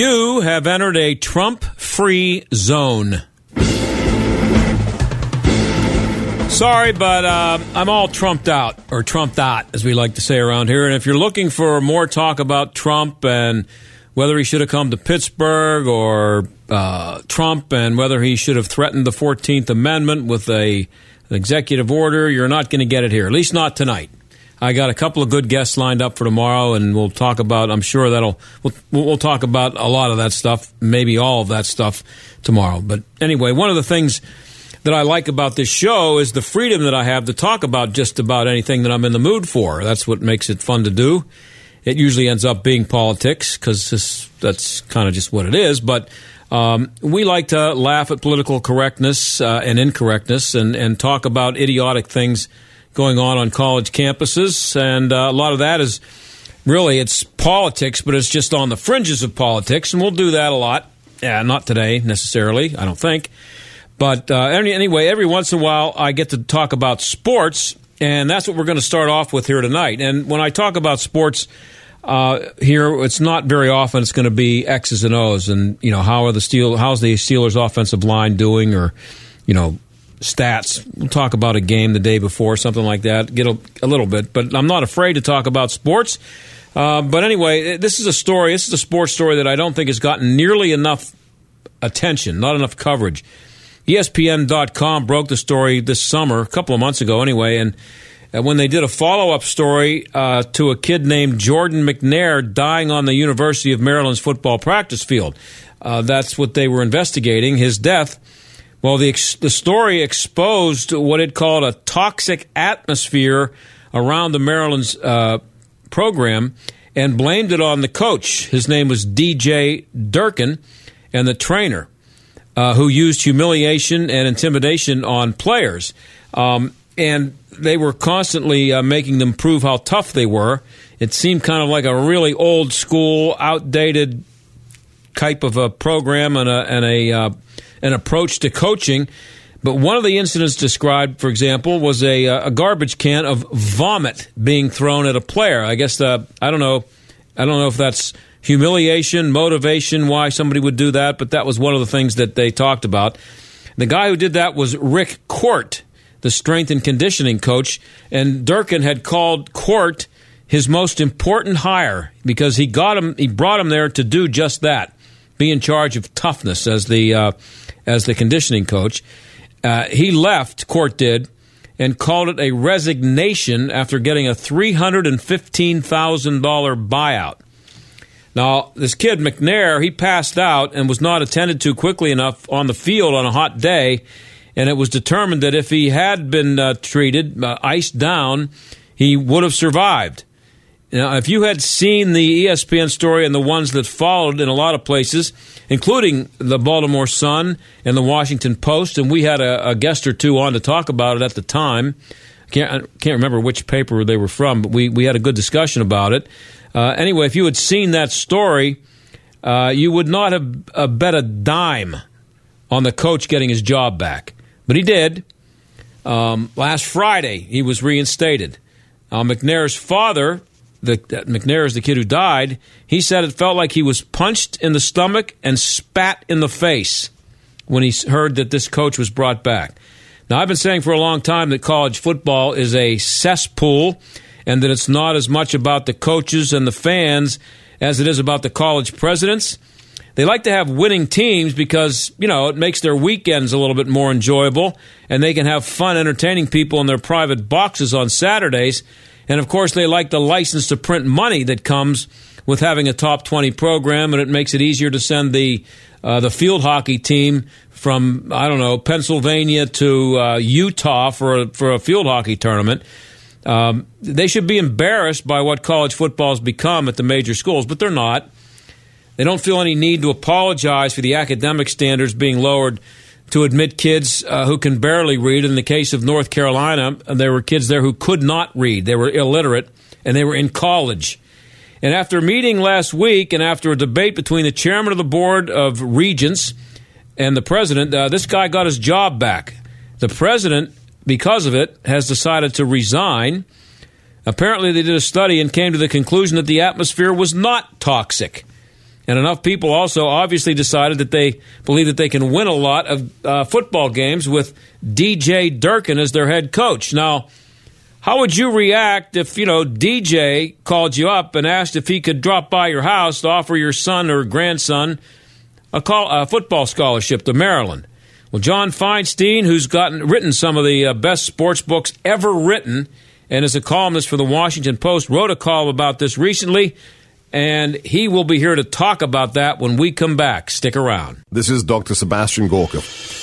You have entered a Trump free zone. Sorry, but uh, I'm all trumped out, or trumped out, as we like to say around here. And if you're looking for more talk about Trump and whether he should have come to Pittsburgh or uh, Trump and whether he should have threatened the 14th Amendment with a, an executive order, you're not going to get it here, at least not tonight. I got a couple of good guests lined up for tomorrow, and we'll talk about. I'm sure that'll we'll, we'll talk about a lot of that stuff, maybe all of that stuff tomorrow. But anyway, one of the things that I like about this show is the freedom that I have to talk about just about anything that I'm in the mood for. That's what makes it fun to do. It usually ends up being politics because that's kind of just what it is. But um, we like to laugh at political correctness uh, and incorrectness and, and talk about idiotic things going on on college campuses. And uh, a lot of that is really it's politics, but it's just on the fringes of politics. And we'll do that a lot. Yeah, not today necessarily, I don't think. But uh, anyway, every once in a while, I get to talk about sports, and that's what we're going to start off with here tonight. And when I talk about sports uh, here, it's not very often. It's going to be X's and O's, and you know how are the Steel, how's the Steelers' offensive line doing, or you know stats. We'll talk about a game the day before, something like that. Get a, a little bit, but I'm not afraid to talk about sports. Uh, but anyway, this is a story. This is a sports story that I don't think has gotten nearly enough attention, not enough coverage. ESPN.com broke the story this summer, a couple of months ago anyway, and when they did a follow up story uh, to a kid named Jordan McNair dying on the University of Maryland's football practice field. Uh, that's what they were investigating, his death. Well, the, ex- the story exposed what it called a toxic atmosphere around the Maryland's uh, program and blamed it on the coach. His name was DJ Durkin and the trainer uh, who used humiliation and intimidation on players. Um, and they were constantly uh, making them prove how tough they were. It seemed kind of like a really old school, outdated type of a program and, a, and a, uh, an approach to coaching. But one of the incidents described, for example, was a, uh, a garbage can of vomit being thrown at a player. I guess the, I don't know, I don't know if that's humiliation, motivation, why somebody would do that, but that was one of the things that they talked about. The guy who did that was Rick Court, the strength and conditioning coach, and Durkin had called Court his most important hire because he got him, he brought him there to do just that, be in charge of toughness as the uh, as the conditioning coach. Uh, he left, Court did, and called it a resignation after getting a three hundred and fifteen thousand dollar buyout. Now, this kid, McNair, he passed out and was not attended to quickly enough on the field on a hot day. And it was determined that if he had been uh, treated, uh, iced down, he would have survived. Now, if you had seen the ESPN story and the ones that followed in a lot of places, including the Baltimore Sun and the Washington Post, and we had a, a guest or two on to talk about it at the time. I can't, I can't remember which paper they were from, but we, we had a good discussion about it. Uh, anyway, if you had seen that story, uh, you would not have uh, bet a dime on the coach getting his job back. But he did. Um, last Friday, he was reinstated. McNair's father, the, McNair is the kid who died, he said it felt like he was punched in the stomach and spat in the face when he heard that this coach was brought back. Now, I've been saying for a long time that college football is a cesspool and that it's not as much about the coaches and the fans as it is about the college presidents. They like to have winning teams because, you know, it makes their weekends a little bit more enjoyable and they can have fun entertaining people in their private boxes on Saturdays. And of course, they like the license to print money that comes with having a top 20 program and it makes it easier to send the uh, the field hockey team from I don't know Pennsylvania to uh, Utah for a, for a field hockey tournament. Um, they should be embarrassed by what college football has become at the major schools, but they're not. They don't feel any need to apologize for the academic standards being lowered to admit kids uh, who can barely read. In the case of North Carolina, there were kids there who could not read. They were illiterate and they were in college. And after a meeting last week and after a debate between the chairman of the board of regents and the president, uh, this guy got his job back. The president, because of it, has decided to resign. Apparently, they did a study and came to the conclusion that the atmosphere was not toxic. And enough people also obviously decided that they believe that they can win a lot of uh, football games with DJ Durkin as their head coach. Now, how would you react if, you know, DJ called you up and asked if he could drop by your house to offer your son or grandson a, call, a football scholarship to Maryland? Well, John Feinstein, who's gotten written some of the uh, best sports books ever written and is a columnist for the Washington Post, wrote a column about this recently and he will be here to talk about that when we come back. Stick around. This is Dr. Sebastian Gorka.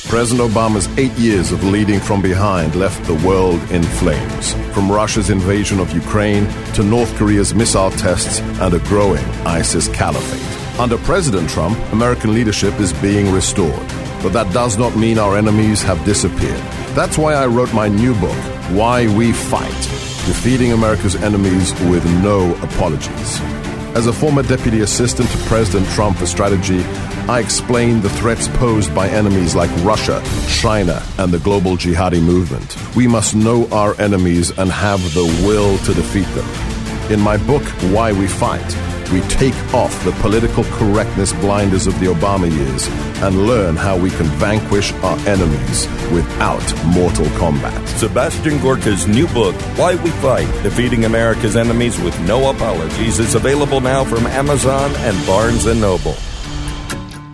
President Obama's eight years of leading from behind left the world in flames. From Russia's invasion of Ukraine to North Korea's missile tests and a growing ISIS caliphate. Under President Trump, American leadership is being restored. But that does not mean our enemies have disappeared. That's why I wrote my new book, Why We Fight Defeating America's Enemies with No Apologies. As a former deputy assistant to President Trump for strategy, I explained the threats posed by enemies like Russia, China, and the global jihadi movement. We must know our enemies and have the will to defeat them. In my book, Why We Fight, we take off the political correctness blinders of the Obama years and learn how we can vanquish our enemies without mortal combat. Sebastian Gorka's new book, Why We Fight Defeating America's Enemies with No Apologies, is available now from Amazon and Barnes & Noble.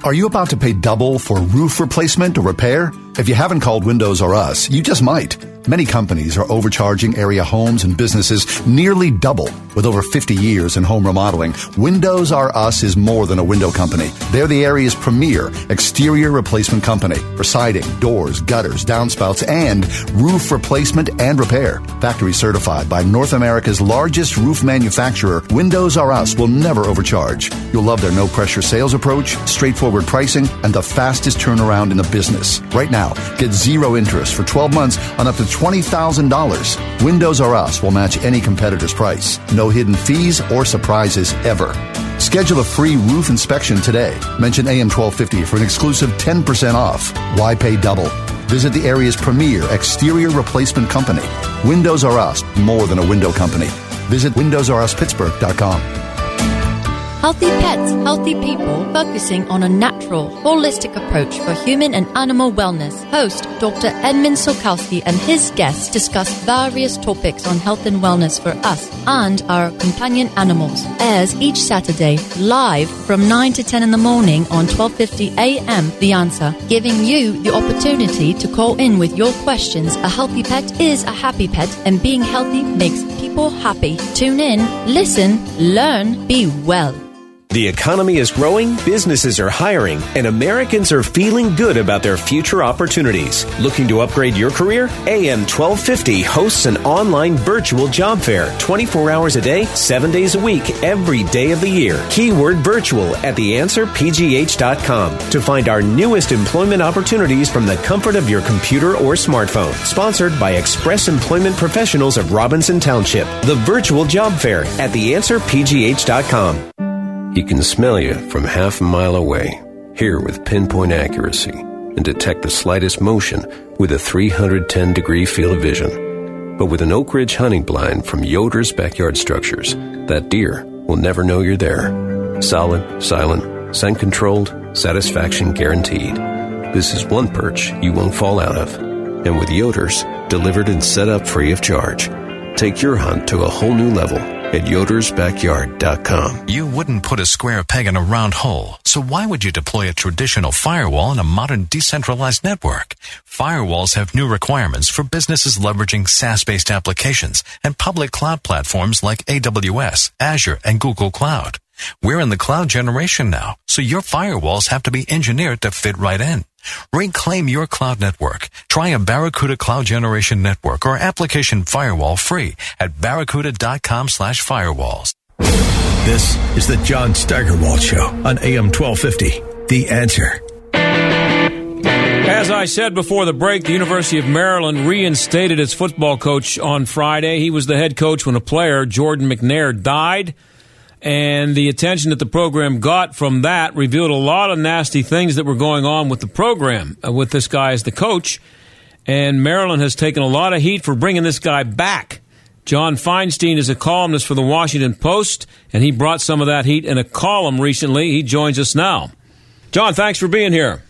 Are you about to pay double for roof replacement or repair? If you haven't called Windows R Us, you just might. Many companies are overcharging area homes and businesses nearly double. With over 50 years in home remodeling, Windows R Us is more than a window company. They're the area's premier exterior replacement company for siding, doors, gutters, downspouts, and roof replacement and repair. Factory certified by North America's largest roof manufacturer, Windows R Us will never overcharge. You'll love their no pressure sales approach, straightforward pricing, and the fastest turnaround in the business. Right now, get zero interest for 12 months on up to $20,000. Windows R Us will match any competitor's price. No hidden fees or surprises ever. Schedule a free roof inspection today. Mention AM 1250 for an exclusive 10% off. Why pay double? Visit the area's premier exterior replacement company. Windows R Us, more than a window company. Visit windowsruspittsburgh.com. Healthy pets, healthy people, focusing on a natural, holistic approach for human and animal wellness. Host Dr. Edmund Sokalski and his guests discuss various topics on health and wellness for us and our companion animals. Airs each Saturday live from 9 to 10 in the morning on 12:50 a.m. The Answer, giving you the opportunity to call in with your questions. A healthy pet is a happy pet and being healthy makes people happy. Tune in, listen, learn, be well. The economy is growing, businesses are hiring, and Americans are feeling good about their future opportunities. Looking to upgrade your career? AM 1250 hosts an online virtual job fair 24 hours a day, 7 days a week, every day of the year. Keyword virtual at theanswerpgh.com to find our newest employment opportunities from the comfort of your computer or smartphone. Sponsored by Express Employment Professionals of Robinson Township. The virtual job fair at theanswerpgh.com. He can smell you from half a mile away, hear with pinpoint accuracy, and detect the slightest motion with a 310 degree field of vision. But with an Oak Ridge hunting blind from Yoder's Backyard Structures, that deer will never know you're there. Solid, silent, scent controlled, satisfaction guaranteed. This is one perch you won't fall out of. And with Yoder's, delivered and set up free of charge. Take your hunt to a whole new level at yodersbackyard.com. You wouldn't put a square peg in a round hole, so why would you deploy a traditional firewall in a modern decentralized network? Firewalls have new requirements for businesses leveraging SaaS-based applications and public cloud platforms like AWS, Azure, and Google Cloud. We're in the cloud generation now, so your firewalls have to be engineered to fit right in. Reclaim your cloud network. Try a Barracuda Cloud Generation Network or application firewall free at barracuda.com slash firewalls. This is the John Steigerwald Show on AM 1250. The answer. As I said before the break, the University of Maryland reinstated its football coach on Friday. He was the head coach when a player, Jordan McNair, died. And the attention that the program got from that revealed a lot of nasty things that were going on with the program, uh, with this guy as the coach. And Maryland has taken a lot of heat for bringing this guy back. John Feinstein is a columnist for the Washington Post, and he brought some of that heat in a column recently. He joins us now. John, thanks for being here.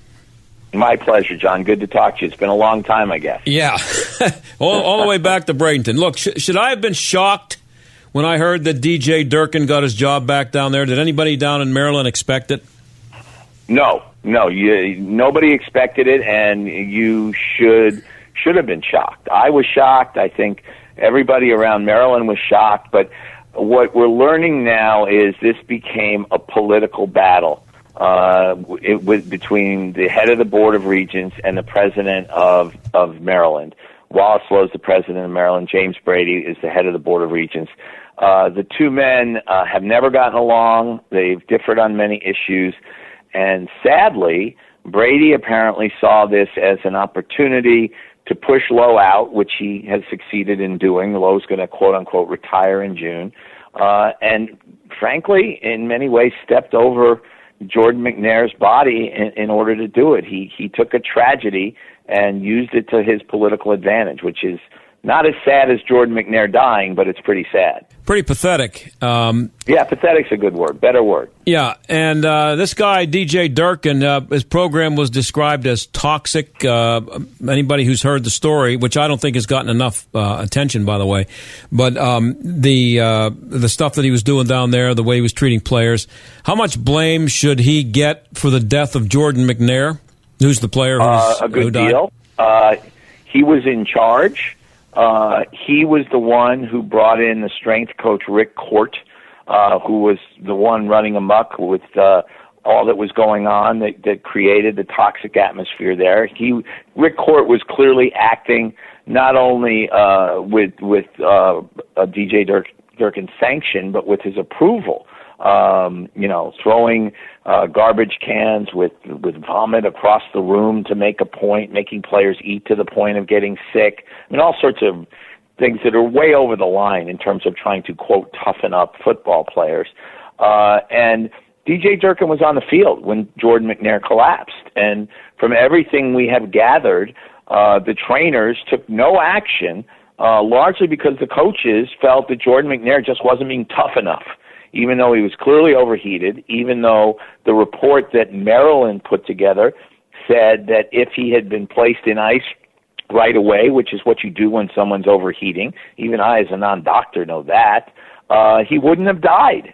My pleasure, John. Good to talk to you. It's been a long time, I guess. Yeah, all, all, the way back to Bradenton. Look, sh- should I have been shocked when I heard that DJ Durkin got his job back down there? Did anybody down in Maryland expect it? No, no. You, nobody expected it, and you should should have been shocked. I was shocked. I think everybody around Maryland was shocked. But what we're learning now is this became a political battle uh, it, between the head of the Board of Regents and the president of, of Maryland. Wallace Loh is the president of Maryland. James Brady is the head of the Board of Regents. Uh, the two men uh, have never gotten along. They've differed on many issues. And sadly, Brady apparently saw this as an opportunity to push Loh out, which he has succeeded in doing. Loh's going to quote unquote retire in June. Uh, and frankly, in many ways, stepped over Jordan McNair's body in, in order to do it. He he took a tragedy and used it to his political advantage, which is not as sad as Jordan McNair dying, but it's pretty sad. Pretty pathetic. Um, yeah, pathetic's a good word, better word. Yeah, and uh, this guy DJ Durkin, uh, his program was described as toxic. Uh, anybody who's heard the story, which I don't think has gotten enough uh, attention, by the way, but um, the uh, the stuff that he was doing down there, the way he was treating players. How much blame should he get for the death of Jordan McNair? Who's the player? Uh, a good deal. he was in charge. Uh, he was the one who brought in the strength coach Rick Court, uh, who was the one running amuck with uh, all that was going on that, that created the toxic atmosphere there. He Rick Court was clearly acting not only uh, with with uh, DJ Dirk, Durkin's sanction, but with his approval um, you know, throwing uh, garbage cans with with vomit across the room to make a point, making players eat to the point of getting sick. I mean, all sorts of things that are way over the line in terms of trying to quote toughen up football players. Uh, and DJ Durkin was on the field when Jordan McNair collapsed, and from everything we have gathered, uh, the trainers took no action. Uh, largely because the coaches felt that Jordan McNair just wasn't being tough enough even though he was clearly overheated, even though the report that Maryland put together said that if he had been placed in ice right away, which is what you do when someone's overheating, even I as a non-doctor know that, uh, he wouldn't have died.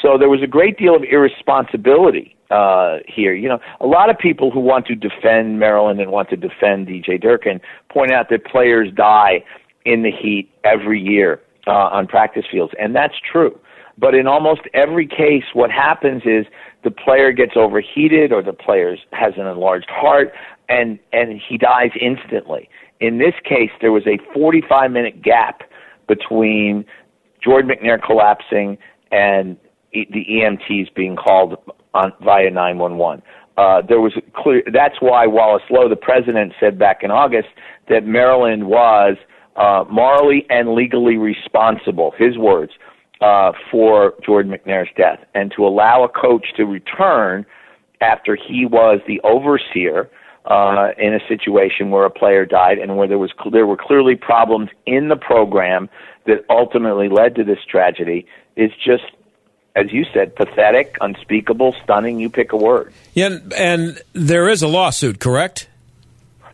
So there was a great deal of irresponsibility uh, here. You know, a lot of people who want to defend Maryland and want to defend DJ Durkin point out that players die in the heat every year uh, on practice fields, and that's true. But in almost every case, what happens is the player gets overheated or the player has an enlarged heart and, and he dies instantly. In this case, there was a 45 minute gap between Jordan McNair collapsing and the EMTs being called on via 911. Uh, there was clear. That's why Wallace Loh, the president, said back in August that Maryland was uh, morally and legally responsible. His words uh, for Jordan McNair's death, and to allow a coach to return after he was the overseer uh, in a situation where a player died and where there was there were clearly problems in the program that ultimately led to this tragedy is just as you said, pathetic, unspeakable, stunning. You pick a word. Yeah, and there is a lawsuit, correct?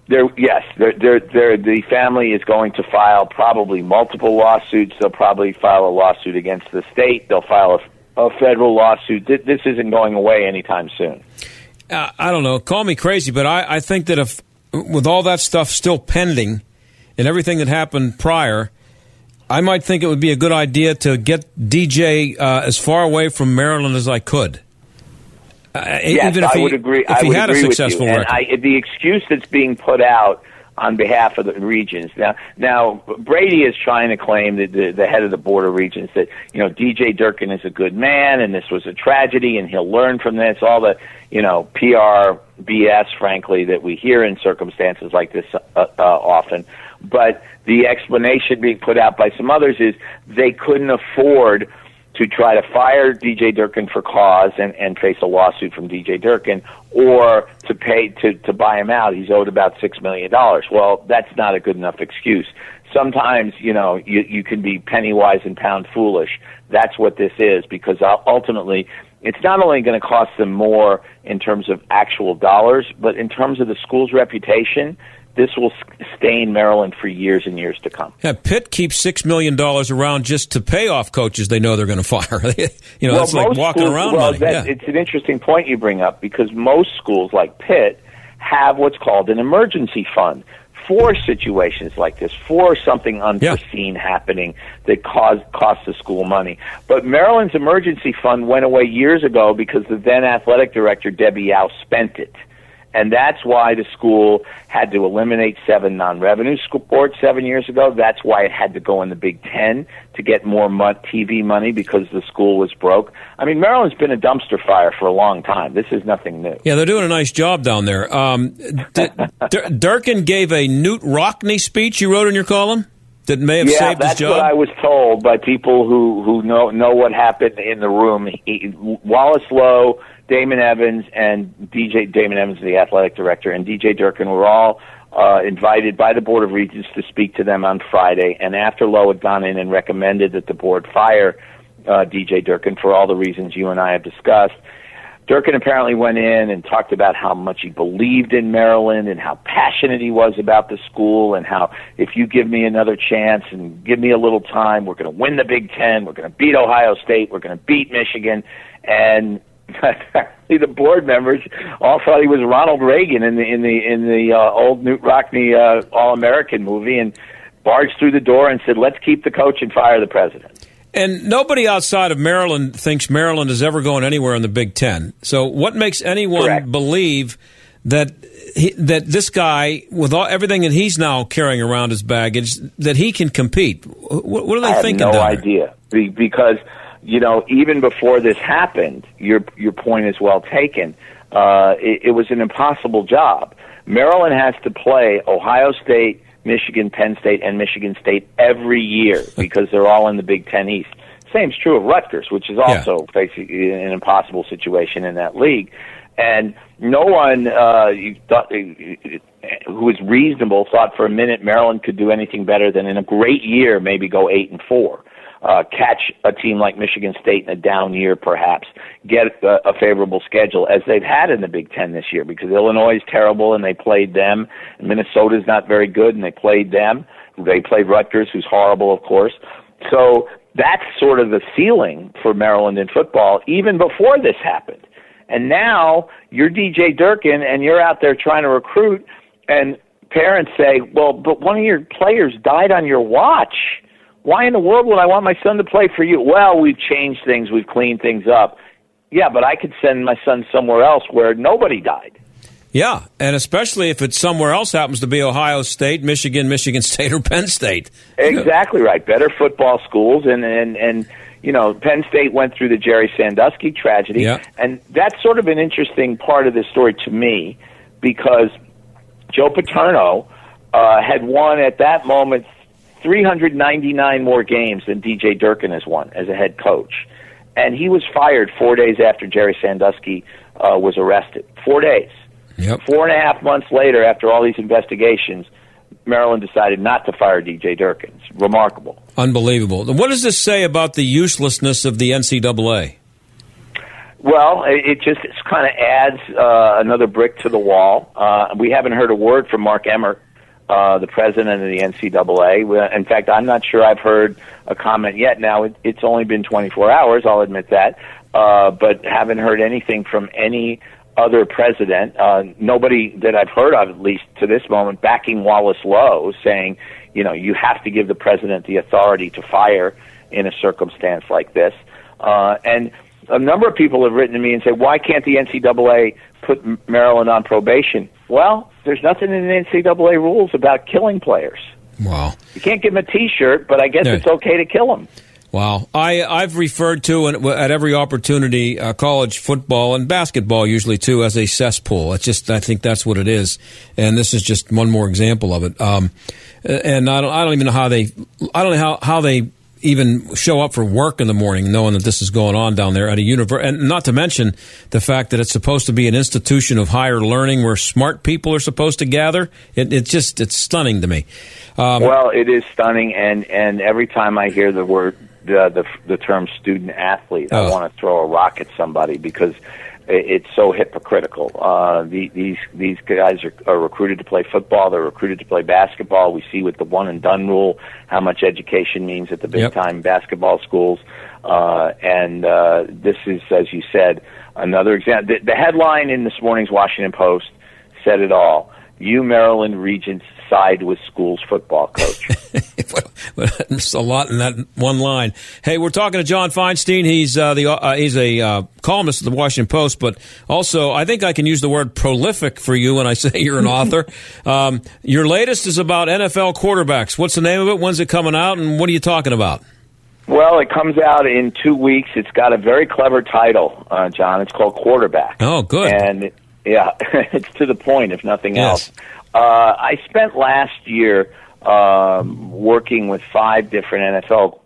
There, yes, they're, they're, the family is going to file probably multiple lawsuits. They'll probably file a lawsuit against the state. They'll file a, a federal lawsuit. This isn't going away anytime soon. Uh, I don't know. Call me crazy, but I, I think that if with all that stuff still pending and everything that happened prior, I might think it would be a good idea to get DJ uh, as far away from Maryland as I could. Uh, yes, even if I he, would agree. If he would had agree a successful with you. record. And I, the excuse that's being put out on behalf of the regents. Now, now Brady is trying to claim that the, the head of the board of regents that you know DJ Durkin is a good man and this was a tragedy and he'll learn from this. All the you know PR BS, frankly, that we hear in circumstances like this uh, uh, often. But the explanation being put out by some others is they couldn't afford to try to fire DJ Durkin for cause and, and face a lawsuit from DJ Durkin or to pay to, to buy him out. He's owed about six million dollars. Well, that's not a good enough excuse. Sometimes, you know, you, you can be penny wise and pound foolish. That's what this is because ultimately it's not only going to cost them more in terms of actual dollars, but in terms of the school's reputation this will stain Maryland for years and years to come. Yeah, Pitt keeps six million dollars around just to pay off coaches they know they're going to fire. you know, well, that's like walking schools, around well, money. That, yeah. It's an interesting point you bring up because most schools like Pitt have what's called an emergency fund for situations like this, for something unforeseen yeah. happening that caused cost the school money. But Maryland's emergency fund went away years ago because the then athletic director Debbie Yow spent it. And that's why the school had to eliminate seven non-revenue sports seven years ago. That's why it had to go in the Big Ten to get more TV money because the school was broke. I mean, Maryland's been a dumpster fire for a long time. This is nothing new. Yeah, they're doing a nice job down there. Um, D- D- Durkin gave a Knute Rockne speech you wrote in your column that may have yeah, saved his job. that's what I was told by people who who know know what happened in the room. He, Wallace Loh Damon Evans and DJ Damon Evans, the athletic director, and DJ Durkin were all uh, invited by the Board of Regents to speak to them on Friday. And after Loh had gone in and recommended that the board fire uh, DJ Durkin for all the reasons you and I have discussed, Durkin apparently went in and talked about how much he believed in Maryland and how passionate he was about the school and how if you give me another chance and give me a little time, we're going to win the Big Ten, we're going to beat Ohio State, we're going to beat Michigan. And the board members all thought he was Ronald Reagan in the in the in the uh, old Knute Rockne uh, All American movie, and barged through the door and said, "Let's keep the coach and fire the president." And nobody outside of Maryland thinks Maryland is ever going anywhere in the Big Ten. So, what makes anyone Correct. believe that he, that this guy, with all, everything that he's now carrying around his baggage, that he can compete? What, what are they I thinking? have no idea because you know, even before this happened, your your point is well taken. Uh, it, it was an impossible job. Maryland has to play Ohio State, Michigan, Penn State, and Michigan State every year because they're all in the Big Ten East. Same's true of Rutgers, which is also yeah. facing an impossible situation in that league. And no one uh, you thought, who was reasonable thought for a minute Maryland could do anything better than in a great year maybe go eight and four uh, catch a team like Michigan State in a down year, perhaps get a, a favorable schedule as they've had in the Big Ten this year because Illinois is terrible and they played them. And Minnesota's not very good and they played them. They played Rutgers, who's horrible, of course. So that's sort of the ceiling for Maryland in football, even before this happened. And now you're DJ Durkin and you're out there trying to recruit, and parents say, well, but one of your players died on your watch why in the world would I want my son to play for you? Well, we've changed things, we've cleaned things up. Yeah, but I could send my son somewhere else where nobody died. Yeah, and especially if it's somewhere else happens to be Ohio State, Michigan, Michigan State, or Penn State. Exactly right. Better football schools, and and and you know, Penn State went through the Jerry Sandusky tragedy, yeah. and that's sort of an interesting part of this story to me because Joe Paterno uh, had won at that moment 399 more games than DJ Durkin has won as a head coach. And he was fired four days after Jerry Sandusky uh, was arrested. Four days. Yep. Four and a half months later, after all these investigations, Maryland decided not to fire DJ Durkin. It's remarkable. Unbelievable. What does this say about the uselessness of the NCAA? Well, it just kind of adds uh, another brick to the wall. Uh, we haven't heard a word from Mark Emmert, uh, the president of the NCAA. In fact, I'm not sure I've heard a comment yet. Now, it, it's only been 24 hours, I'll admit that, uh, but haven't heard anything from any other president. Uh, nobody that I've heard of, at least to this moment, backing Wallace Loh, saying, you know, you have to give the president the authority to fire in a circumstance like this. Uh, and a number of people have written to me and said, why can't the NCAA put Maryland on probation? Well, there's nothing in the NCAA rules about killing players. Wow. You can't give them a T-shirt, but I guess it's okay to kill them. Wow. I, I've referred to at every opportunity uh, college football and basketball usually too as a cesspool. It's just I think that's what it is, and this is just one more example of it. Um, and I don't I don't even know how they I don't know how, how they even show up for work in the morning knowing that this is going on down there at a university and not to mention the fact that it's supposed to be an institution of higher learning where smart people are supposed to gather it, it just it's stunning to me um, well, it is stunning, and and every time I hear the word the the, the term student athlete, I Oh. want to throw a rock at somebody because it's so hypocritical. Uh, the, these these guys are, are recruited to play football. They're recruited to play basketball. We see with the one and done rule how much education means at the big Yep. time basketball schools. Uh, and uh, this is, as you said, another example. The, the headline in this morning's Washington Post said it all. You Maryland Regents side with school's football coach. There's a lot in that one line. Hey, we're talking to John Feinstein. He's uh, the uh, he's a uh, columnist at the Washington Post, but also I think I can use the word prolific for you when I say you're an author. Um, your latest is about NFL quarterbacks. What's the name of it? When's it coming out? And what are you talking about? Well, it comes out in two weeks. It's got a very clever title, uh, John. It's called Quarterback. Oh, good. And yeah, it's to the point, if nothing Yes. else. Uh, I spent last year um, working with five different NFL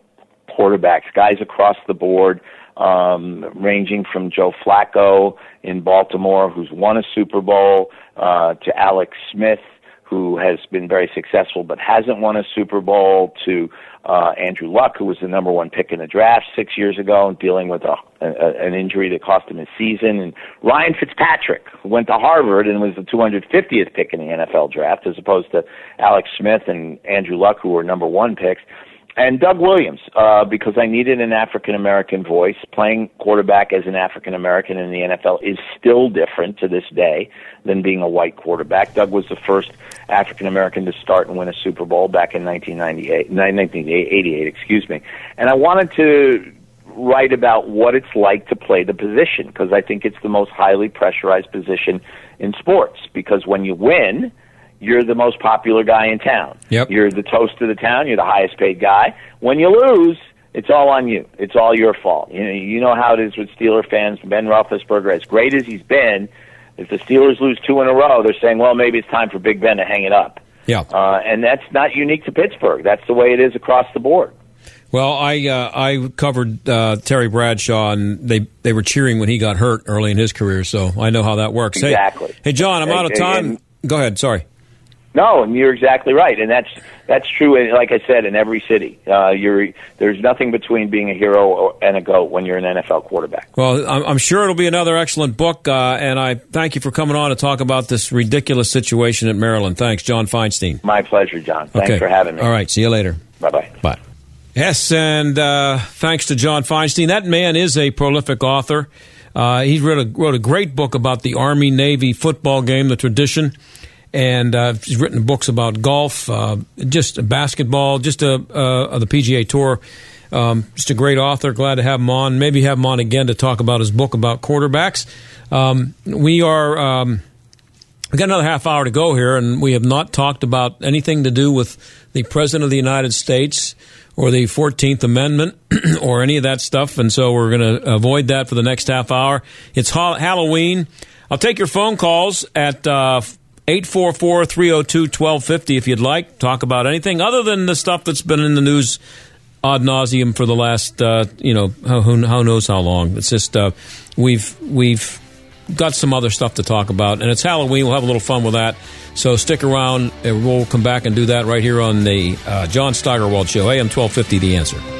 quarterbacks, guys across the board, um, ranging from Joe Flacco in Baltimore, who's won a Super Bowl, uh, to Alex Smith, who has been very successful but hasn't won a Super Bowl, to uh, Andrew Luck, who was the number one pick in the draft six years ago and dealing with a, a, an injury that cost him his season, and Ryan Fitzpatrick, who went to Harvard and was the 250th pick in the NFL draft, as opposed to Alex Smith and Andrew Luck, who were number one picks and Doug Williams, uh, because I needed an African American voice. Playing quarterback as an African American in the NFL is still different to this day than being a white quarterback. Doug was the first African American to start and win a Super Bowl back in 1998, 1988, excuse me. And I wanted to write about what it's like to play the position because I think it's the most highly pressurized position in sports. Because when you win, you're the most popular guy in town. Yep. You're the toast of the town. You're the highest paid guy. When you lose, it's all on you. It's all your fault. You know, you know how it is with Steeler fans. Ben Roethlisberger, as great as he's been, if the Steelers lose two in a row, they're saying, well, maybe it's time for Big Ben to hang it up. Yeah. Uh, and that's not unique to Pittsburgh. That's the way it is across the board. Well, I uh, I covered uh, Terry Bradshaw, and they, they were cheering when he got hurt early in his career, so I know how that works. Hey- Exactly. Hey, John, I'm out of time. and- Go ahead. Sorry. No, and you're exactly right, and that's that's true. Like I said, in every city, uh, you're there's nothing between being a hero or, and a goat when you're an NFL quarterback. Well, I'm, I'm sure it'll be another excellent book, uh, and I thank you for coming on to talk about this ridiculous situation at Maryland. Thanks, John Feinstein. My pleasure, John. Thanks okay. for having me. All right. See you later. Bye bye. Bye. Yes, and uh, thanks to John Feinstein. That man is a prolific author. Uh, he wrote a, wrote a great book about the Army Navy football game, the tradition, and uh, he's written books about golf, uh, just basketball, just uh, uh, the PGA Tour. Um, just a great author. Glad to have him on. Maybe have him on again to talk about his book about quarterbacks. Um, we are. Um, we got another half hour to go here, and we have not talked about anything to do with the President of the United States or the 14th Amendment or any of that stuff, and so we're going to avoid that for the next half hour. It's ha- Halloween. I'll take your phone calls at uh, 844 302 1250 if you'd like. Talk about anything other than the stuff that's been in the news ad nauseum for the last, uh, you know, who, knows how long. It's just uh, we've we've got some other stuff to talk about, and it's Halloween. We'll have a little fun with that. So stick around, and we'll come back and do that right here on the uh, John Steigerwald Show, AM twelve fifty. The answer.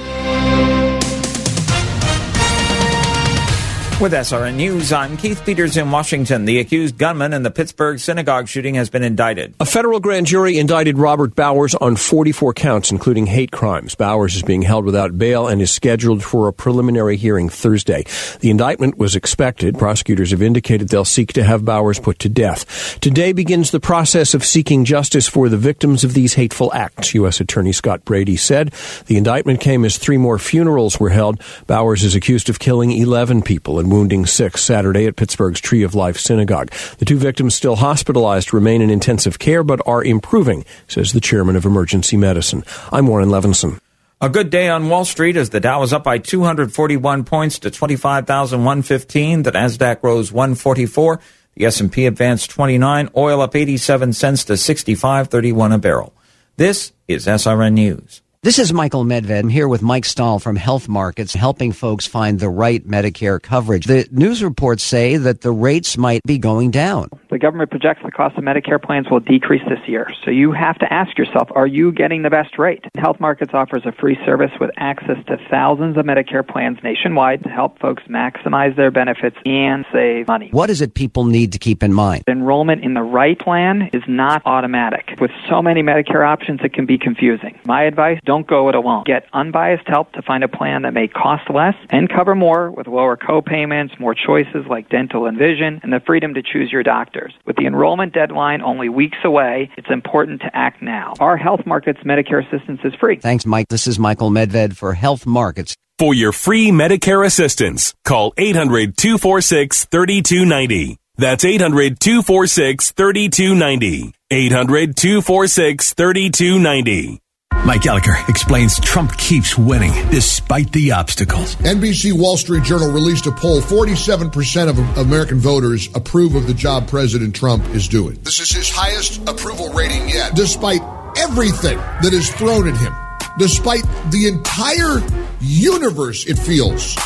With SRN News, I'm Keith Peters in Washington. The accused gunman in the Pittsburgh synagogue shooting has been indicted. A federal grand jury indicted Robert Bowers on 44 counts, including hate crimes. Bowers is being held without bail and is scheduled for a preliminary hearing Thursday. The indictment was expected. Prosecutors have indicated they'll seek to have Bowers put to death. Today begins the process of seeking justice for the victims of these hateful acts, U.S. Attorney Scott Brady said. The indictment came as three more funerals were held. Bowers is accused of killing 11 people wounding six Saturday at Pittsburgh's Tree of Life Synagogue. The two victims still hospitalized remain in intensive care but are improving, says the chairman of emergency medicine. I'm Warren Levinson. A good day on Wall Street as the Dow is up by 241 points to 25,115. The Nasdaq rose 144. The S&P advanced 29. Oil up 87 cents to 65.31 a barrel. This is SRN News. This is Michael Medved. I'm here with Mike Stahl from Health Markets, helping folks find the right Medicare coverage. The news reports say that the rates might be going down. The government projects the cost of Medicare plans will decrease this year. So you have to ask yourself, are you getting the best rate? Health Markets offers a free service with access to thousands of Medicare plans nationwide to help folks maximize their benefits and save money. What is it people need to keep in mind? Enrollment in the right plan is not automatic. With so many Medicare options, it can be confusing. My advice, don't go it alone. Get unbiased help to find a plan that may cost less and cover more with lower co-payments, more choices like dental and vision, and the freedom to choose your doctors. With the enrollment deadline only weeks away, it's important to act now. Our Health Markets Medicare assistance is free. Thanks, Mike. This is Michael Medved for Health Markets. For your free Medicare assistance, call 800 246 3290. That's 800 246 3290. 800 246 3290. Mike Gallagher explains Trump keeps winning despite the obstacles. NBC Wall Street Journal released a poll 47% of American voters approve of the job President Trump is doing. This is his highest approval rating yet. Despite everything that is thrown at him, despite the entire universe, it feels,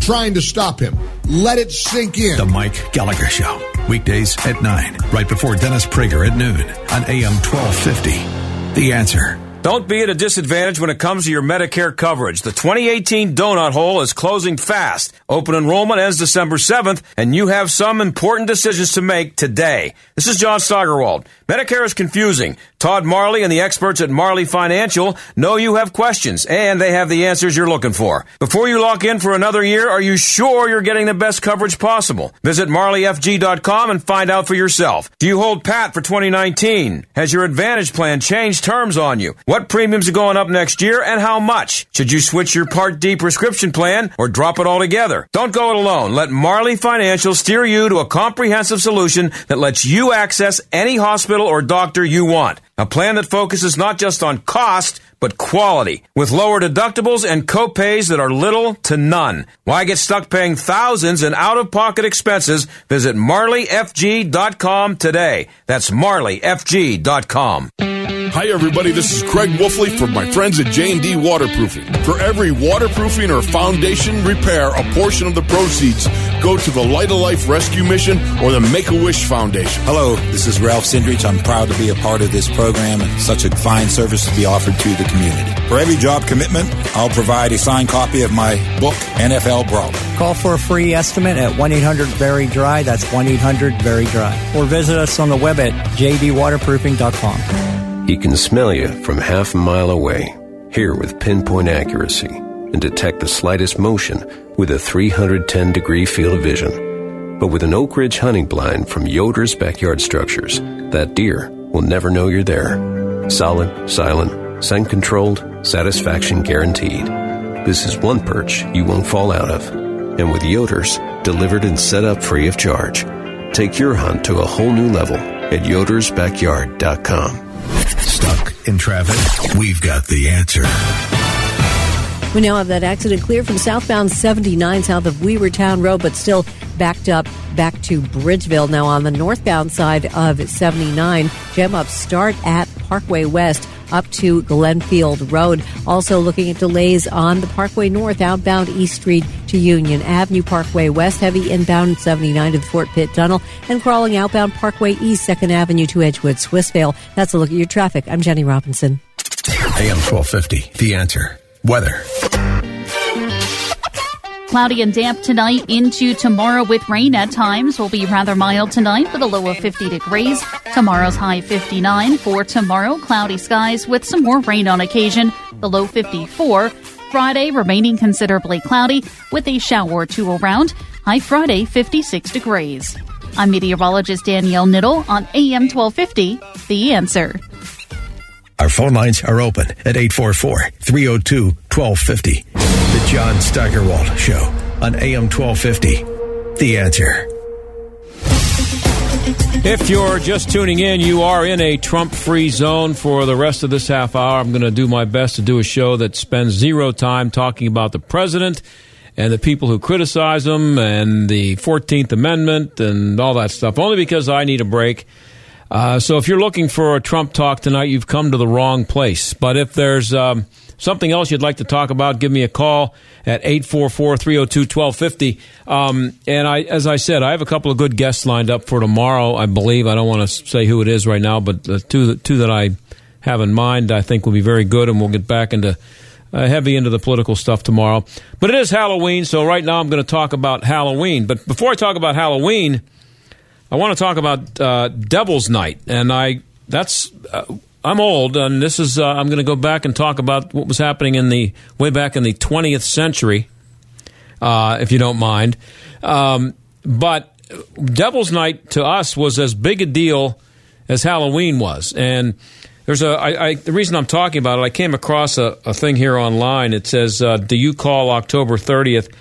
trying to stop him. Let it sink in. The Mike Gallagher Show. Weekdays at 9, right before Dennis Prager at noon on AM 1250. The answer. Don't be at a disadvantage when it comes to your Medicare coverage. The 2018 donut hole is closing fast. Open enrollment ends December 7th, and you have some important decisions to make today. This is John Steigerwald. Medicare is confusing. Todd Marley and the experts at Marley Financial know you have questions, and they have the answers you're looking for. Before you lock in for another year, are you sure you're getting the best coverage possible? Visit marleyfg.com and find out for yourself. Do you hold pat for 2019? Has your Advantage plan changed terms on you? What premiums are going up next year and how much? Should you switch your Part D prescription plan or drop it altogether? Don't go it alone. Let Marley Financial steer you to a comprehensive solution that lets you access any hospital or doctor you want. A plan that focuses not just on cost, but quality, with lower deductibles and copays that are little to none. Why get stuck paying thousands in out-of-pocket expenses? Visit marleyfg.com today. That's marleyfg.com. Hi everybody, this is Craig Wolfley from my friends at J&D Waterproofing. For every waterproofing or foundation repair, a portion of the proceeds go to the Light of Life Rescue Mission or the Make-A-Wish Foundation. Hello, this is Ralph Cindrich. I'm proud to be a part of this program and such a fine service to be offered to the community. For every job commitment, I'll provide a signed copy of my book, NFL Brawler. Call for a free estimate at 1-800-VERY-DRY. That's 1-800-VERY-DRY. Or visit us on the web at jdwaterproofing.com. He can smell you from half a mile away, hear with pinpoint accuracy, and detect the slightest motion with a 310 degree field of vision. But with an Oak Ridge hunting blind from Yoder's Backyard Structures, that deer will never know you're there. Solid, silent, scent controlled, satisfaction guaranteed. This is one perch you won't fall out of. And with Yoder's, delivered and set up free of charge. Take your hunt to a whole new level at yodersbackyard.com. Stuck in traffic? We've got the answer. We now have that accident clear from southbound 79 south of Weavertown Road, but still backed up back to Bridgeville. Now on the northbound side of 79, jam ups start at Parkway West up to Glenfield Road. Also looking at delays on the Parkway North outbound East Street to Union Avenue, Parkway West, heavy inbound 79 to the Fort Pitt Tunnel, and crawling outbound Parkway East, 2nd Avenue to Edgewood, Swissvale. That's a look at your traffic. I'm Jenny Robinson. AM 1250, The Answer. Weather. Cloudy and damp tonight into tomorrow with rain at times. Will be rather mild tonight with a low of 50 degrees. Tomorrow's high 59. For tomorrow, cloudy skies with some more rain on occasion. The low 54. Friday remaining considerably cloudy with a shower or two around. High Friday 56 degrees. I'm meteorologist Danielle Niddle on AM 1250. The answer. Our phone lines are open at 844 302 1250. The John Steigerwald Show on AM 1250. The answer. If you're just tuning in, you are in a Trump free zone for the rest of this half hour. I'm going to do my best to do a show that spends zero time talking about the president and the people who criticize him and the 14th Amendment and all that stuff, only because I need a break. Uh, so if you're looking for a Trump talk tonight, you've come to the wrong place. But if there's um, something else you'd like to talk about, give me a call at 844-302-1250. Um, and I, as I said, I have a couple of good guests lined up for tomorrow, I believe. I don't want to say who it is right now, but the two, two that I have in mind I think will be very good, and we'll get back into uh, heavy into the political stuff tomorrow. But it is Halloween, so right now I'm going to talk about Halloween. But before I talk about Halloween, I want to talk about uh, Devil's Night, and I that's uh, I'm old, and this is uh, I'm going to go back and talk about what was happening in the way back in the 20th century, uh, if you don't mind. Um, but Devil's Night to us was as big a deal as Halloween was, and there's a I, I, the reason I'm talking about it. I came across a, a thing here online. It says, uh, "Do you call October 30th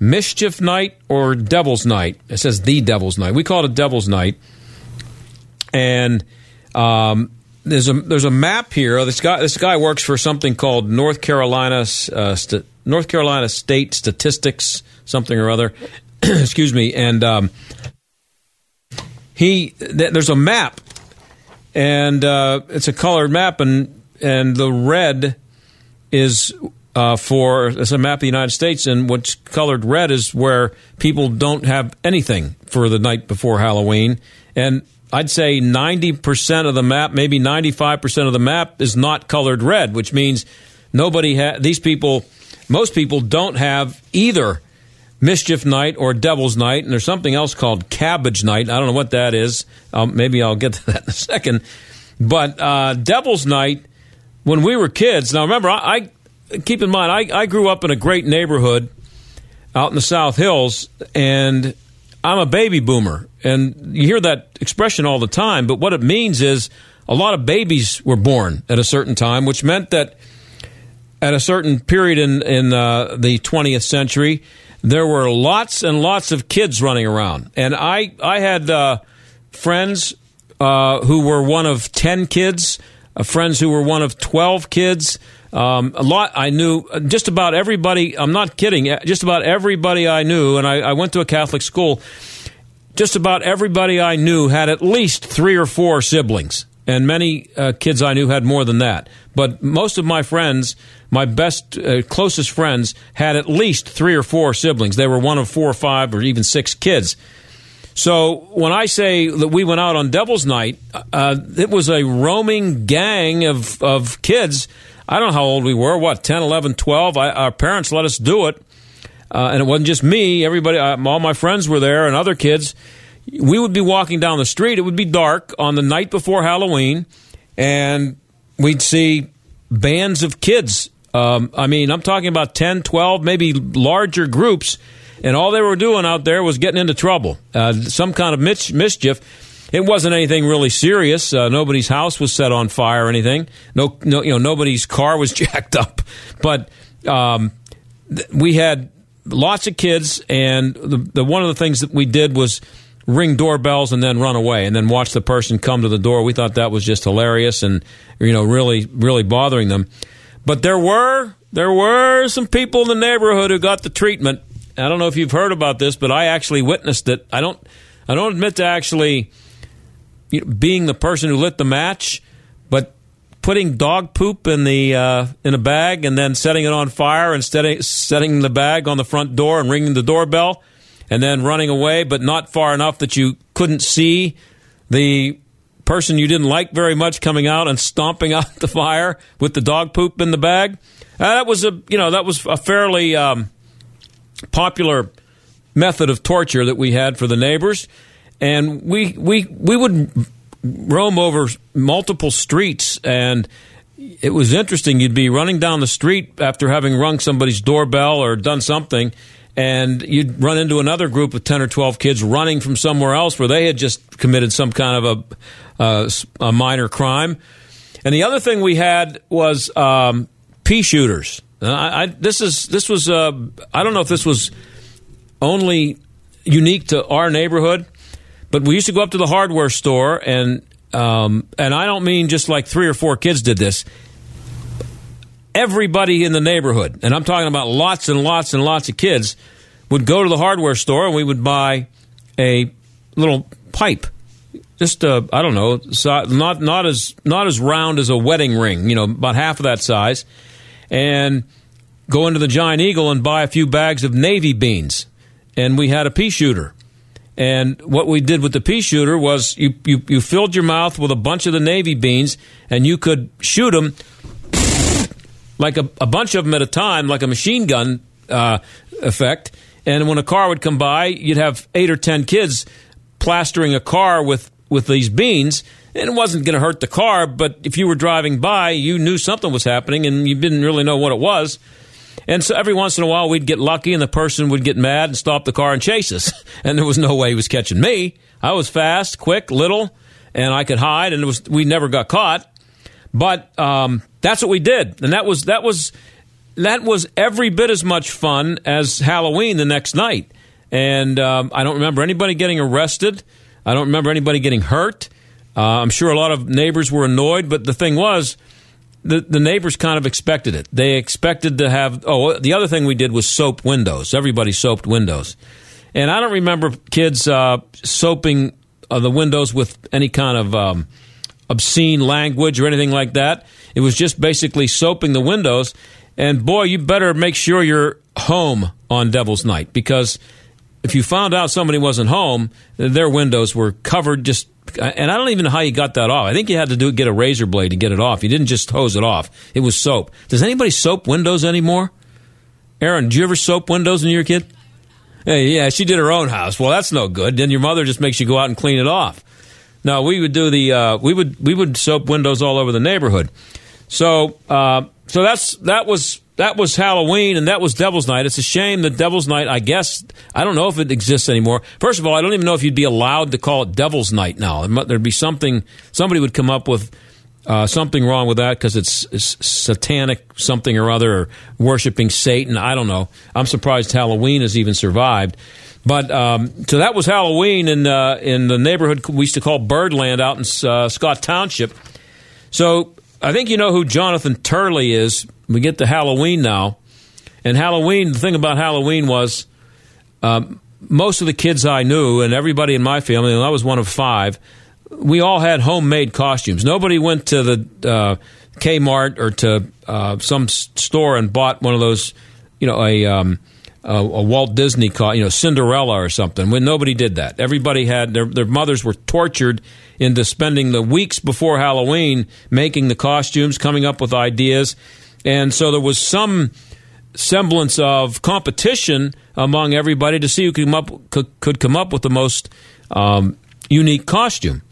Mischief Night or Devil's Night?" It says the Devil's Night. We call it a Devil's Night, and um, there's a there's a map here. This guy this guy works for something called North Carolina uh, St- North Carolina State Statistics something or other. Excuse me, and um, he th- there's a map and uh, it's a colored map, and and the red is uh, for it's a map of the United States, and what's colored red is where people don't have anything for the night before Halloween, and I'd say ninety percent of the map, maybe ninety five percent of the map, is not colored red, which means nobody ha- these people, most people don't have either Mischief Night or Devil's Night, and there's something else called Cabbage Night. I don't know what that is. Um, maybe I'll get to that in a second. But uh, Devil's Night, when we were kids. Now remember, I, I keep in mind I, I grew up in a great neighborhood out in the South Hills, and I'm a baby boomer, and you hear that expression all the time. But what it means is a lot of babies were born at a certain time, which meant that at a certain period in in uh, the 20th century there were lots and lots of kids running around, and I I had uh, friends uh, who were one of ten kids, uh, friends who were one of twelve kids. Um, a lot I knew just about everybody. I'm not kidding. Uh, just about everybody I knew, and I, I went to a Catholic school. Just about everybody I knew had at least three or four siblings, and many uh, kids I knew had more than that. But most of my friends my best, uh, closest friends had at least three or four siblings. They were one of four or five or even six kids. So when I say that we went out on Devil's Night, uh, it was a roaming gang of, of kids. I don't know how old we were, what, 10, 11, 12? I, our parents let us do it. Uh, and it wasn't just me, everybody, uh, all my friends were there and other kids. We would be walking down the street. It would be dark on the night before Halloween, and we'd see bands of kids um, I mean, I'm talking about 10, 12, maybe larger groups, and all they were doing out there was getting into trouble, uh, some kind of mis- mischief. It wasn't anything really serious. Uh, nobody's house was set on fire or anything. No, no, you know, nobody's car was jacked up. But um, th- we had lots of kids, and the, the one of the things that we did was ring doorbells and then run away and then watch the person come to the door. We thought that was just hilarious and you know really really bothering them. But there were there were some people in the neighborhood who got the treatment. I don't know if you've heard about this, but I actually witnessed it. I don't I don't admit to actually you know, being the person who lit the match, but putting dog poop in the uh, in a bag and then setting it on fire and setting setting the bag on the front door and ringing the doorbell and then running away, but not far enough that you couldn't see the person you didn't like very much coming out and stomping out the fire with the dog poop in the bag. Uh, that was a you know that was a fairly um, popular method of torture that we had for the neighbors, and we we we would roam over multiple streets and it was interesting. You'd be running down the street after having rung somebody's doorbell or done something and you'd run into another group of 10 or 12 kids running from somewhere else where they had just committed some kind of a, a minor crime. And the other thing we had was um, pea shooters. I, I, this is this was uh, I don't know if this was only unique to our neighborhood but we used to go up to the hardware store, and um, and I don't mean just like three or four kids did this. Everybody in the neighborhood, and I'm talking about lots and lots and lots of kids, would go to the hardware store and we would buy a little pipe, just uh, I don't know, not not as not as round as a wedding ring, you know, about half of that size, and go into the Giant Eagle and buy a few bags of navy beans, and we had a pea shooter and what we did with the pea shooter was you, you, you filled your mouth with a bunch of the navy beans, and you could shoot them like a, a bunch of them at a time, like a machine gun uh, effect. And when a car would come by, you'd have eight or ten kids plastering a car with, with these beans. And it wasn't going to hurt the car, but if you were driving by, you knew something was happening and you didn't really know what it was. And so every once in a while, we'd get lucky, and the person would get mad and stop the car and chase us. And there was no way he was catching me. I was fast, quick, little, and I could hide, and it was we never got caught. But um, that's what we did, and that was that was that was every bit as much fun as Halloween the next night. And um, I don't remember anybody getting arrested. I don't remember anybody getting hurt. Uh, I'm sure a lot of neighbors were annoyed, but the thing was the, the neighbors kind of expected it. They expected to have. Oh, the other thing we did was soap windows. Everybody soaped windows, and I don't remember kids uh, soaping uh, the windows with any kind of um, obscene language or anything like that. It was just basically soaping the windows. And boy, you better make sure you're home on Devil's Night because if you found out somebody wasn't home, their windows were covered just and I don't even know how you got that off. I think you had to do get a razor blade to get it off. You didn't just hose it off. It was soap. Does anybody soap windows anymore? Aaron, did you ever soap windows when you were a kid? Hey, yeah, she did her own house. Well, that's no good. Then your mother just makes you go out and clean it off. No, we would do the uh, we would we would soap windows all over the neighborhood. So uh, so that's that was that was Halloween and that was Devil's Night. It's a shame that Devil's Night, I guess, I don't know if it exists anymore. First of all, I don't even know if you'd be allowed to call it Devil's Night now. There'd be something, somebody would come up with uh, something wrong with that because it's, it's, satanic something or other, or worshiping Satan. I don't know. I'm surprised Halloween has even survived. But um, so that was Halloween in uh, in the neighborhood we used to call Birdland out in uh, Scott Township. So I think you know who Jonathan Turley is. We get to Halloween now, and Halloween. The thing about Halloween was um, most of the kids I knew and everybody in my family, and I was one of five. We all had homemade costumes. Nobody went to the uh, Kmart or to uh, some store and bought one of those, you know, a um, a, a, Walt Disney, co- you know, Cinderella or something. When nobody did that, everybody had their their mothers were tortured into spending the weeks before Halloween making the costumes, coming up with ideas, and so there was some semblance of competition among everybody to see who could come up could, could come up with the most um, unique costume.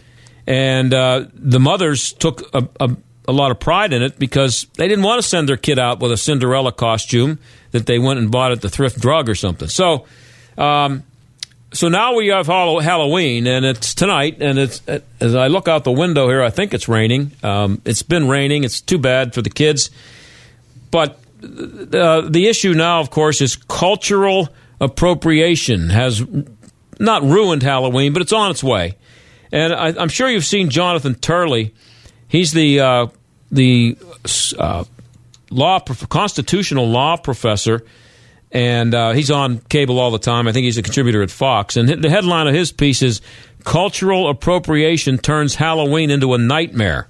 And uh, the mothers took a, a, a lot of pride in it because they didn't want to send their kid out with a Cinderella costume that they went and bought at the thrift drug or something. So, um, so now we have Halloween, and it's tonight. And it's as I look out the window here, I think it's raining. Um, it's been raining. It's too bad for the kids, but uh, the issue now, of course, is cultural appropriation has not ruined Halloween, but it's on its way. And I, am sure you've seen Jonathan Turley. He's the uh, the uh, law constitutional law professor, and uh, he's on cable all the time. I think he's a contributor at Fox. And the headline of his piece is "Cultural Appropriation Turns Halloween into a Nightmare."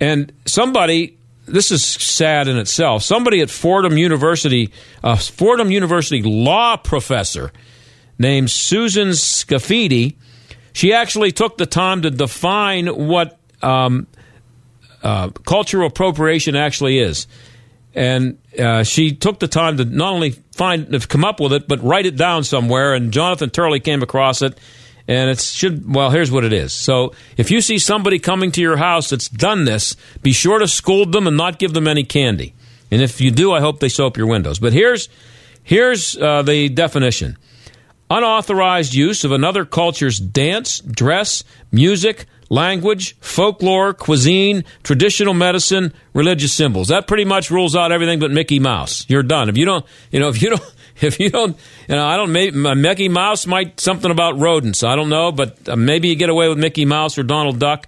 And somebody, this is sad in itself. Somebody at Fordham University, a Fordham University law professor named Susan Scafidi, she actually took the time to define what um, uh, cultural appropriation actually is and uh, she took the time to not only find come up with it, but write it down somewhere. And Jonathan Turley came across it, and it should. Well, here's what it is. So if you see somebody coming to your house that's done this, be sure to scold them and not give them any candy. And if you do, I hope they soap your windows. But here's here's uh, the definition: unauthorized use of another culture's dance, dress, music language, folklore, cuisine, traditional medicine, religious symbols. That pretty much rules out everything but Mickey Mouse. You're done. If you don't, you know, if you don't, if you don't, you know, I don't. Maybe Mickey Mouse might something about rodents. I don't know, but uh, maybe you get away with Mickey Mouse or Donald Duck.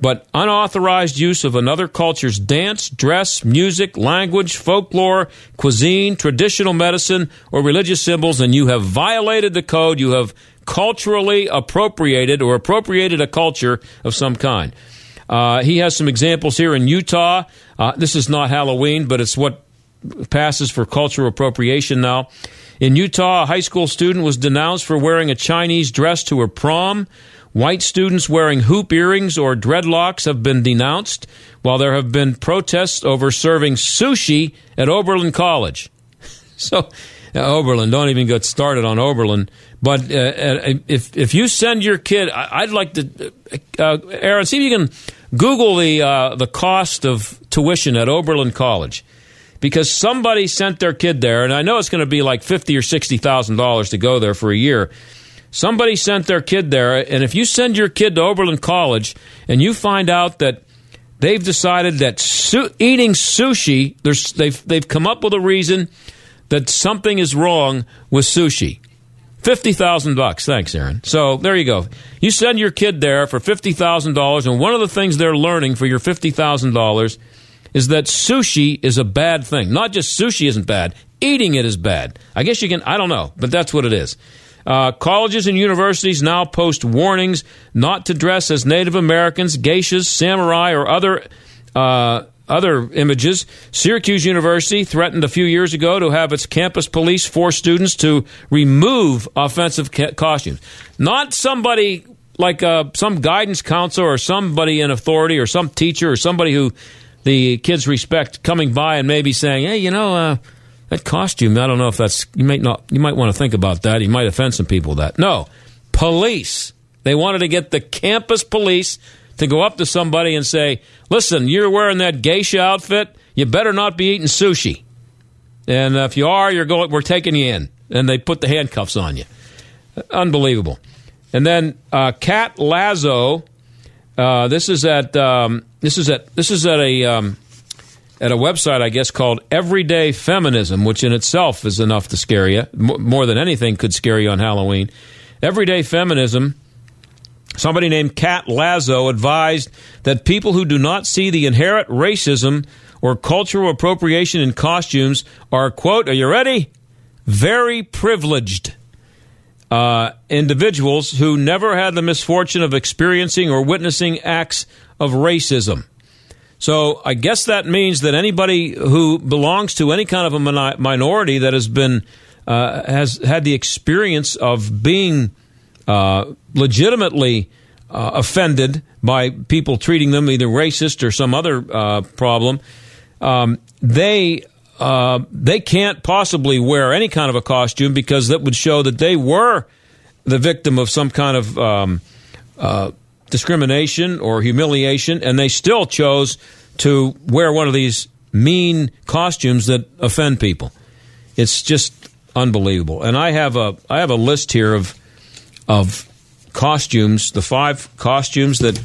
But unauthorized use of another culture's dance, dress, music, language, folklore, cuisine, traditional medicine, or religious symbols, and you have violated the code. You have culturally appropriated or appropriated a culture of some kind. Uh, he has some examples here in Utah. Uh, this is not Halloween, but it's what passes for cultural appropriation now. In Utah, a high school student was denounced for wearing a Chinese dress to her prom. White students wearing hoop earrings or dreadlocks have been denounced, while there have been protests over serving sushi at Oberlin College. So, Oberlin, don't even get started on Oberlin. But uh, uh, if if you send your kid, I'd like to, uh, Aaron, see if you can Google the uh, the cost of tuition at Oberlin College, because somebody sent their kid there, and I know it's going to be like fifty or sixty thousand dollars to go there for a year. Somebody sent their kid there, and if you send your kid to Oberlin College and you find out that they've decided that su- eating sushi, they've they've come up with a reason that something is wrong with sushi Fifty thousand bucks. Thanks, Aaron. So there you go. You send your kid there for fifty thousand dollars, and one of the things they're learning for your fifty thousand dollars is that sushi is a bad thing. Not just sushi isn't bad; eating it is bad. I guess you can. I don't know, but that's what it is. Uh, colleges and universities now post warnings not to dress as Native Americans, geishas, samurai, or other uh, other images. Syracuse University threatened a few years ago to have its campus police force students to remove offensive ca- costumes. Not somebody like uh, some guidance counselor or somebody in authority or some teacher or somebody who the kids respect coming by and maybe saying, "Hey, you know, uh, that costume. I don't know if that's you might not. You might want to think about that. You might offend some people. With that no, police. They wanted to get the campus police to go up to somebody and say, listen, you're wearing that geisha outfit, you better not be eating sushi. And if you are, you're going, we're taking you in. And they put the handcuffs on you. Unbelievable. And then uh, Kat Lazo, uh, this is at um, this is at this is at a um, at a website I guess called Everyday Feminism, which in itself is enough to scare you. more than anything could scare you on Halloween. Everyday Feminism Somebody named Kat Lazo advised that people who do not see the inherent racism or cultural appropriation in costumes are, quote, are you ready? Very privileged uh, individuals who never had the misfortune of experiencing or witnessing acts of racism. So I guess that means that anybody who belongs to any kind of a minority that has been uh, has had the experience of being legitimately uh, offended by people treating them either racist or some other uh, problem, um, they uh, they can't possibly wear any kind of a costume because that would show that they were the victim of some kind of um, uh, discrimination or humiliation, and they still chose to wear one of these mean costumes that offend people. It's just unbelievable. And I have a I have a list here of of costumes, the five costumes that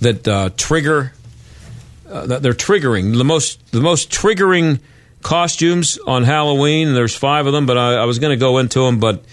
that uh, trigger uh, that they're triggering the most the most triggering costumes on Halloween. There's five of them, but I, I was going to go into them, but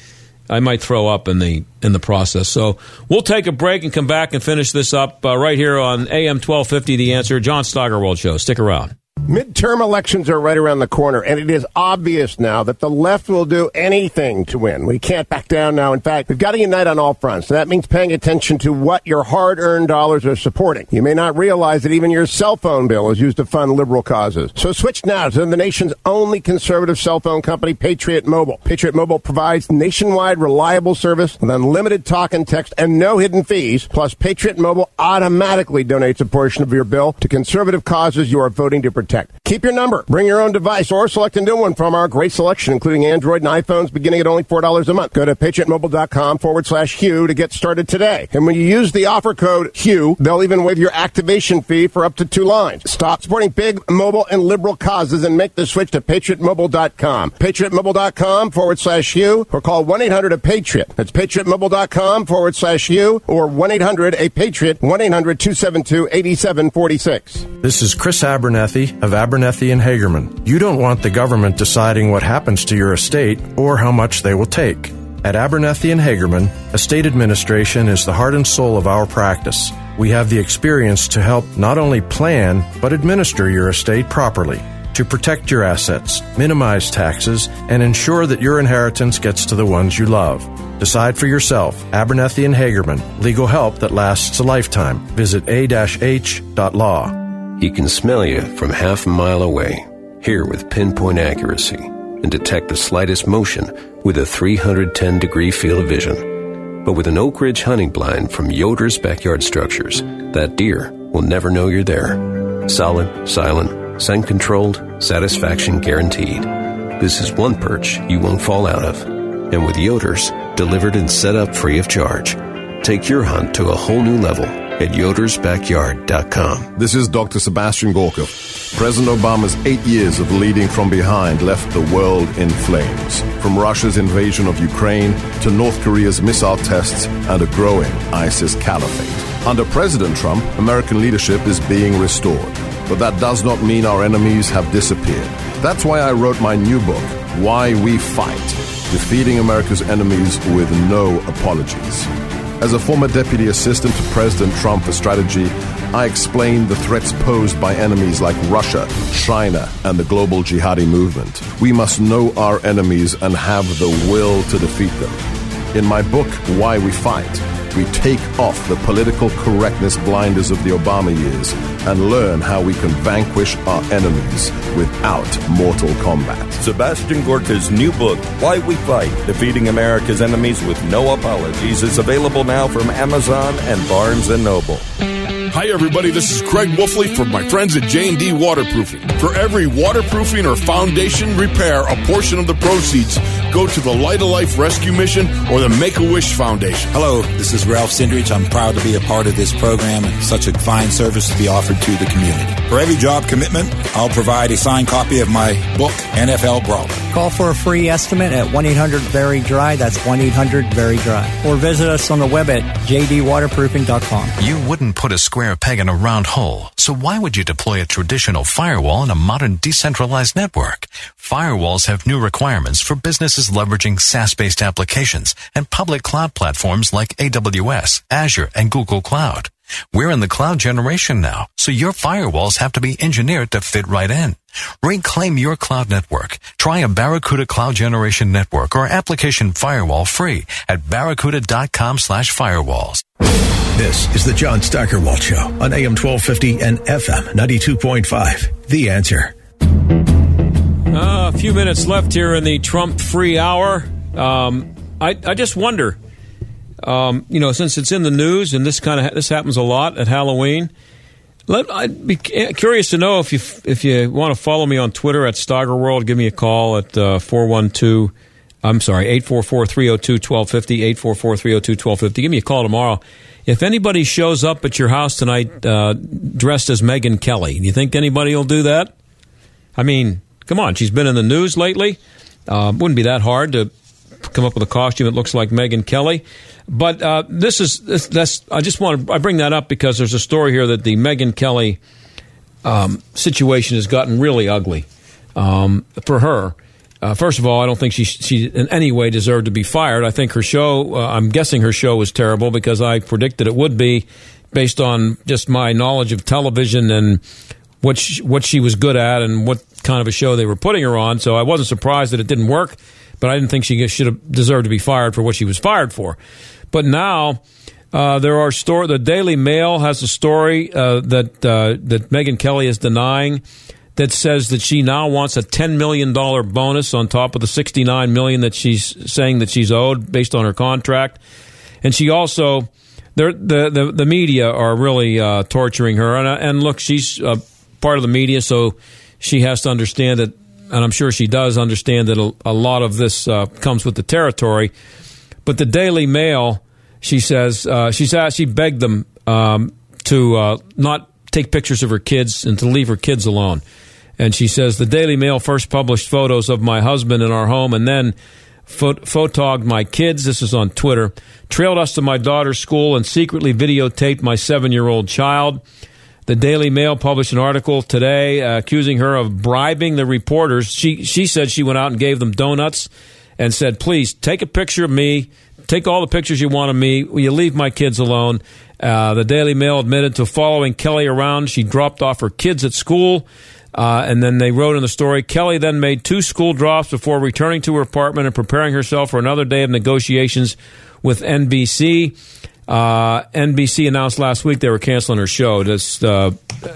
I might throw up in the in the process. So we'll take a break and come back and finish this up uh, right here on AM 1250. The answer, John Steigerwald Show. Stick around. Midterm elections are right around the corner, and it is obvious now that the left will do anything to win. We can't back down now. In fact, we've got to unite on all fronts. that means paying attention to what your hard earned dollars are supporting. You may not realize that even your cell phone bill is used to fund liberal causes. So switch now to the nation's only conservative cell phone company, Patriot Mobile. Patriot Mobile provides nationwide reliable service with unlimited talk and text and no hidden fees. Plus, Patriot Mobile automatically donates a portion of your bill to conservative causes you are voting to protect. Keep your number. Bring your own device or select a new one from our great selection, including Android and iPhones, beginning at only $4 a month. Go to patriotmobile.com forward slash Hugh to get started today. And when you use the offer code Hugh, they'll even waive your activation fee for up to two lines. Stop supporting big, mobile, and liberal causes and make the switch to patriotmobile.com. Patriotmobile.com forward slash Hugh or call 1 800 a Patriot. That's patriotmobile.com forward slash Hugh or 1 800 a Patriot, 1 800 272 8746. This is Chris Abernethy of Abernethy and Hagerman. You don't want the government deciding what happens to your estate or how much they will take. At Abernethy and Hagerman, estate administration is the heart and soul of our practice. We have the experience to help not only plan, but administer your estate properly, to protect your assets, minimize taxes, and ensure that your inheritance gets to the ones you love. Decide for yourself. Abernethy and Hagerman, legal help that lasts a lifetime. Visit a-h.law. He can smell you from half a mile away, hear with pinpoint accuracy, and detect the slightest motion with a 310 degree field of vision. But with an Oak Ridge hunting blind from Yoder's Backyard Structures, that deer will never know you're there. Solid, silent, scent controlled, satisfaction guaranteed. This is one perch you won't fall out of. And with Yoder's, delivered and set up free of charge. Take your hunt to a whole new level at yodersbackyard.com. This is Dr. Sebastian Gorka. President Obama's eight years of leading from behind left the world in flames. From Russia's invasion of Ukraine to North Korea's missile tests and a growing ISIS caliphate. Under President Trump, American leadership is being restored. But that does not mean our enemies have disappeared. That's why I wrote my new book, Why We Fight Defeating America's Enemies with No Apologies. As a former deputy assistant to President Trump for strategy, I explained the threats posed by enemies like Russia, China, and the global jihadi movement. We must know our enemies and have the will to defeat them. In my book, Why We Fight, we take off the political correctness blinders of the Obama years and learn how we can vanquish our enemies without mortal combat. Sebastian Gorka's new book, Why We Fight Defeating America's Enemies with No Apologies, is available now from Amazon and Barnes & Noble. Hi, everybody. This is Craig Wolfley from my friends at J&D Waterproofing. For every waterproofing or foundation repair, a portion of the proceeds go to the Light of Life Rescue Mission or the Make-A-Wish Foundation. Hello, this is Ralph Cindrich. I'm proud to be a part of this program and such a fine service to be offered to the community. For every job commitment, I'll provide a signed copy of my book, NFL Brawler. Call for a free estimate at 1 800 Very Dry. That's 1 800 Very Dry. Or visit us on the web at jdwaterproofing.com. You wouldn't put a square peg in a round hole, so why would you deploy a traditional firewall in a modern decentralized network? Firewalls have new requirements for businesses leveraging SaaS-based applications and public cloud platforms like AWS, Azure, and Google Cloud. We're in the cloud generation now, so your firewalls have to be engineered to fit right in. Reclaim your cloud network. Try a Barracuda Cloud Generation Network or application firewall free at barracuda.com slash firewalls. This is the John Steigerwald Show on AM 1250 and FM 92.5. The answer. Uh, a few minutes left here in the Trump free hour. Um, I, I just wonder, um, you know, since it's in the news and this kind of this happens a lot at Halloween. Let, I'd be curious to know if you if you want to follow me on Twitter at Steigerworld. Give me a call at four one two. I'm sorry, 844-302-1250, 844-302-1250. Give me a call tomorrow. If anybody shows up at your house tonight uh, dressed as Megyn Kelly, do you think anybody will do that? I mean, come on, she's been in the news lately. Uh, wouldn't be that hard to come up with a costume that looks like Megyn Kelly. But uh, this is this, that's I just want to I bring that up because there's a story here that the Megyn Kelly um, situation has gotten really ugly um, for her. Uh, first of all, I don't think she she in any way deserved to be fired. I think her show. Uh, I'm guessing her show was terrible because I predicted it would be, based on just my knowledge of television and what she, what she was good at and what kind of a show they were putting her on. So I wasn't surprised that it didn't work, but I didn't think she should have deserved to be fired for what she was fired for. But now. Uh, there are store. The Daily Mail has a story uh, that uh, that Megyn Kelly is denying that says that she now wants a $10 million bonus on top of the 69 million that she's saying that she's owed based on her contract. And she also, the, the, the media are really uh, torturing her. And, and look, she's uh, part of the media, so she has to understand that, and I'm sure she does understand that a, a lot of this uh, comes with the territory. But the Daily Mail, she says, uh, she's asked, she begged them um, to uh, not take pictures of her kids and to leave her kids alone. And she says the Daily Mail first published photos of my husband in our home and then phot- photogged my kids. This is on Twitter. Trailed us to my daughter's school and secretly videotaped my seven year old child. The Daily Mail published an article today uh, accusing her of bribing the reporters. She she said she went out and gave them donuts and said, "Please take a picture of me. Take all the pictures you want of me. Will you leave my kids alone?" Uh, the Daily Mail admitted to following Kelly around. She dropped off her kids at school. Uh, and then they wrote in the story Kelly then made two school drops before returning to her apartment and preparing herself for another day of negotiations with NBC. Uh, NBC announced last week they were canceling her show just uh,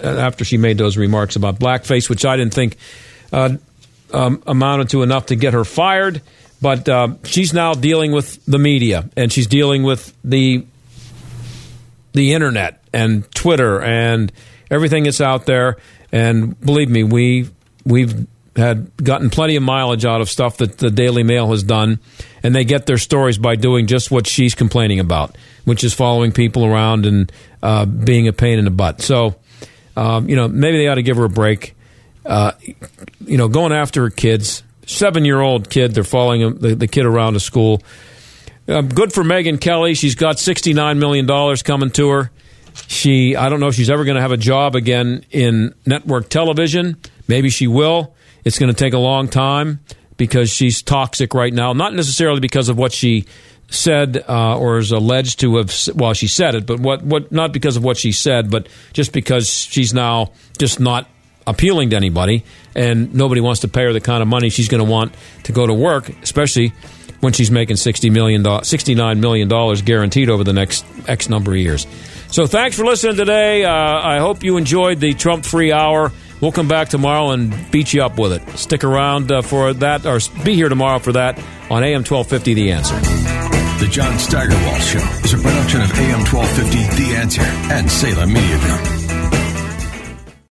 after she made those remarks about blackface, which I didn't think uh, um, amounted to enough to get her fired. But uh, she's now dealing with the media and she's dealing with the the internet and Twitter and everything that's out there. And believe me, we we've had gotten plenty of mileage out of stuff that the Daily Mail has done, and they get their stories by doing just what she's complaining about, which is following people around and uh, being a pain in the butt. So, um, you know, maybe they ought to give her a break. Uh, you know, going after her kids, seven year old kid, they're following the, the kid around to school. Uh, good for Megyn Kelly. She's got $69 million coming to her. She, I don't know if she's ever going to have a job again in network television. Maybe she will. It's going to take a long time because she's toxic right now. Not necessarily because of what she said uh, or is alleged to have. Well, she said it, but what? What? Not because of what she said, but just because she's now just not appealing to anybody, and nobody wants to pay her the kind of money she's going to want to go to work, especially when she's making $60 million, $69 million guaranteed over the next X number of years. So thanks for listening today. Uh, I hope you enjoyed the Trump free hour. We'll come back tomorrow and beat you up with it. Stick around uh, for that, or be here tomorrow for that on AM 1250 The Answer. The John Steigerwald Show is a production of AM 1250 The Answer and Salem Media Group.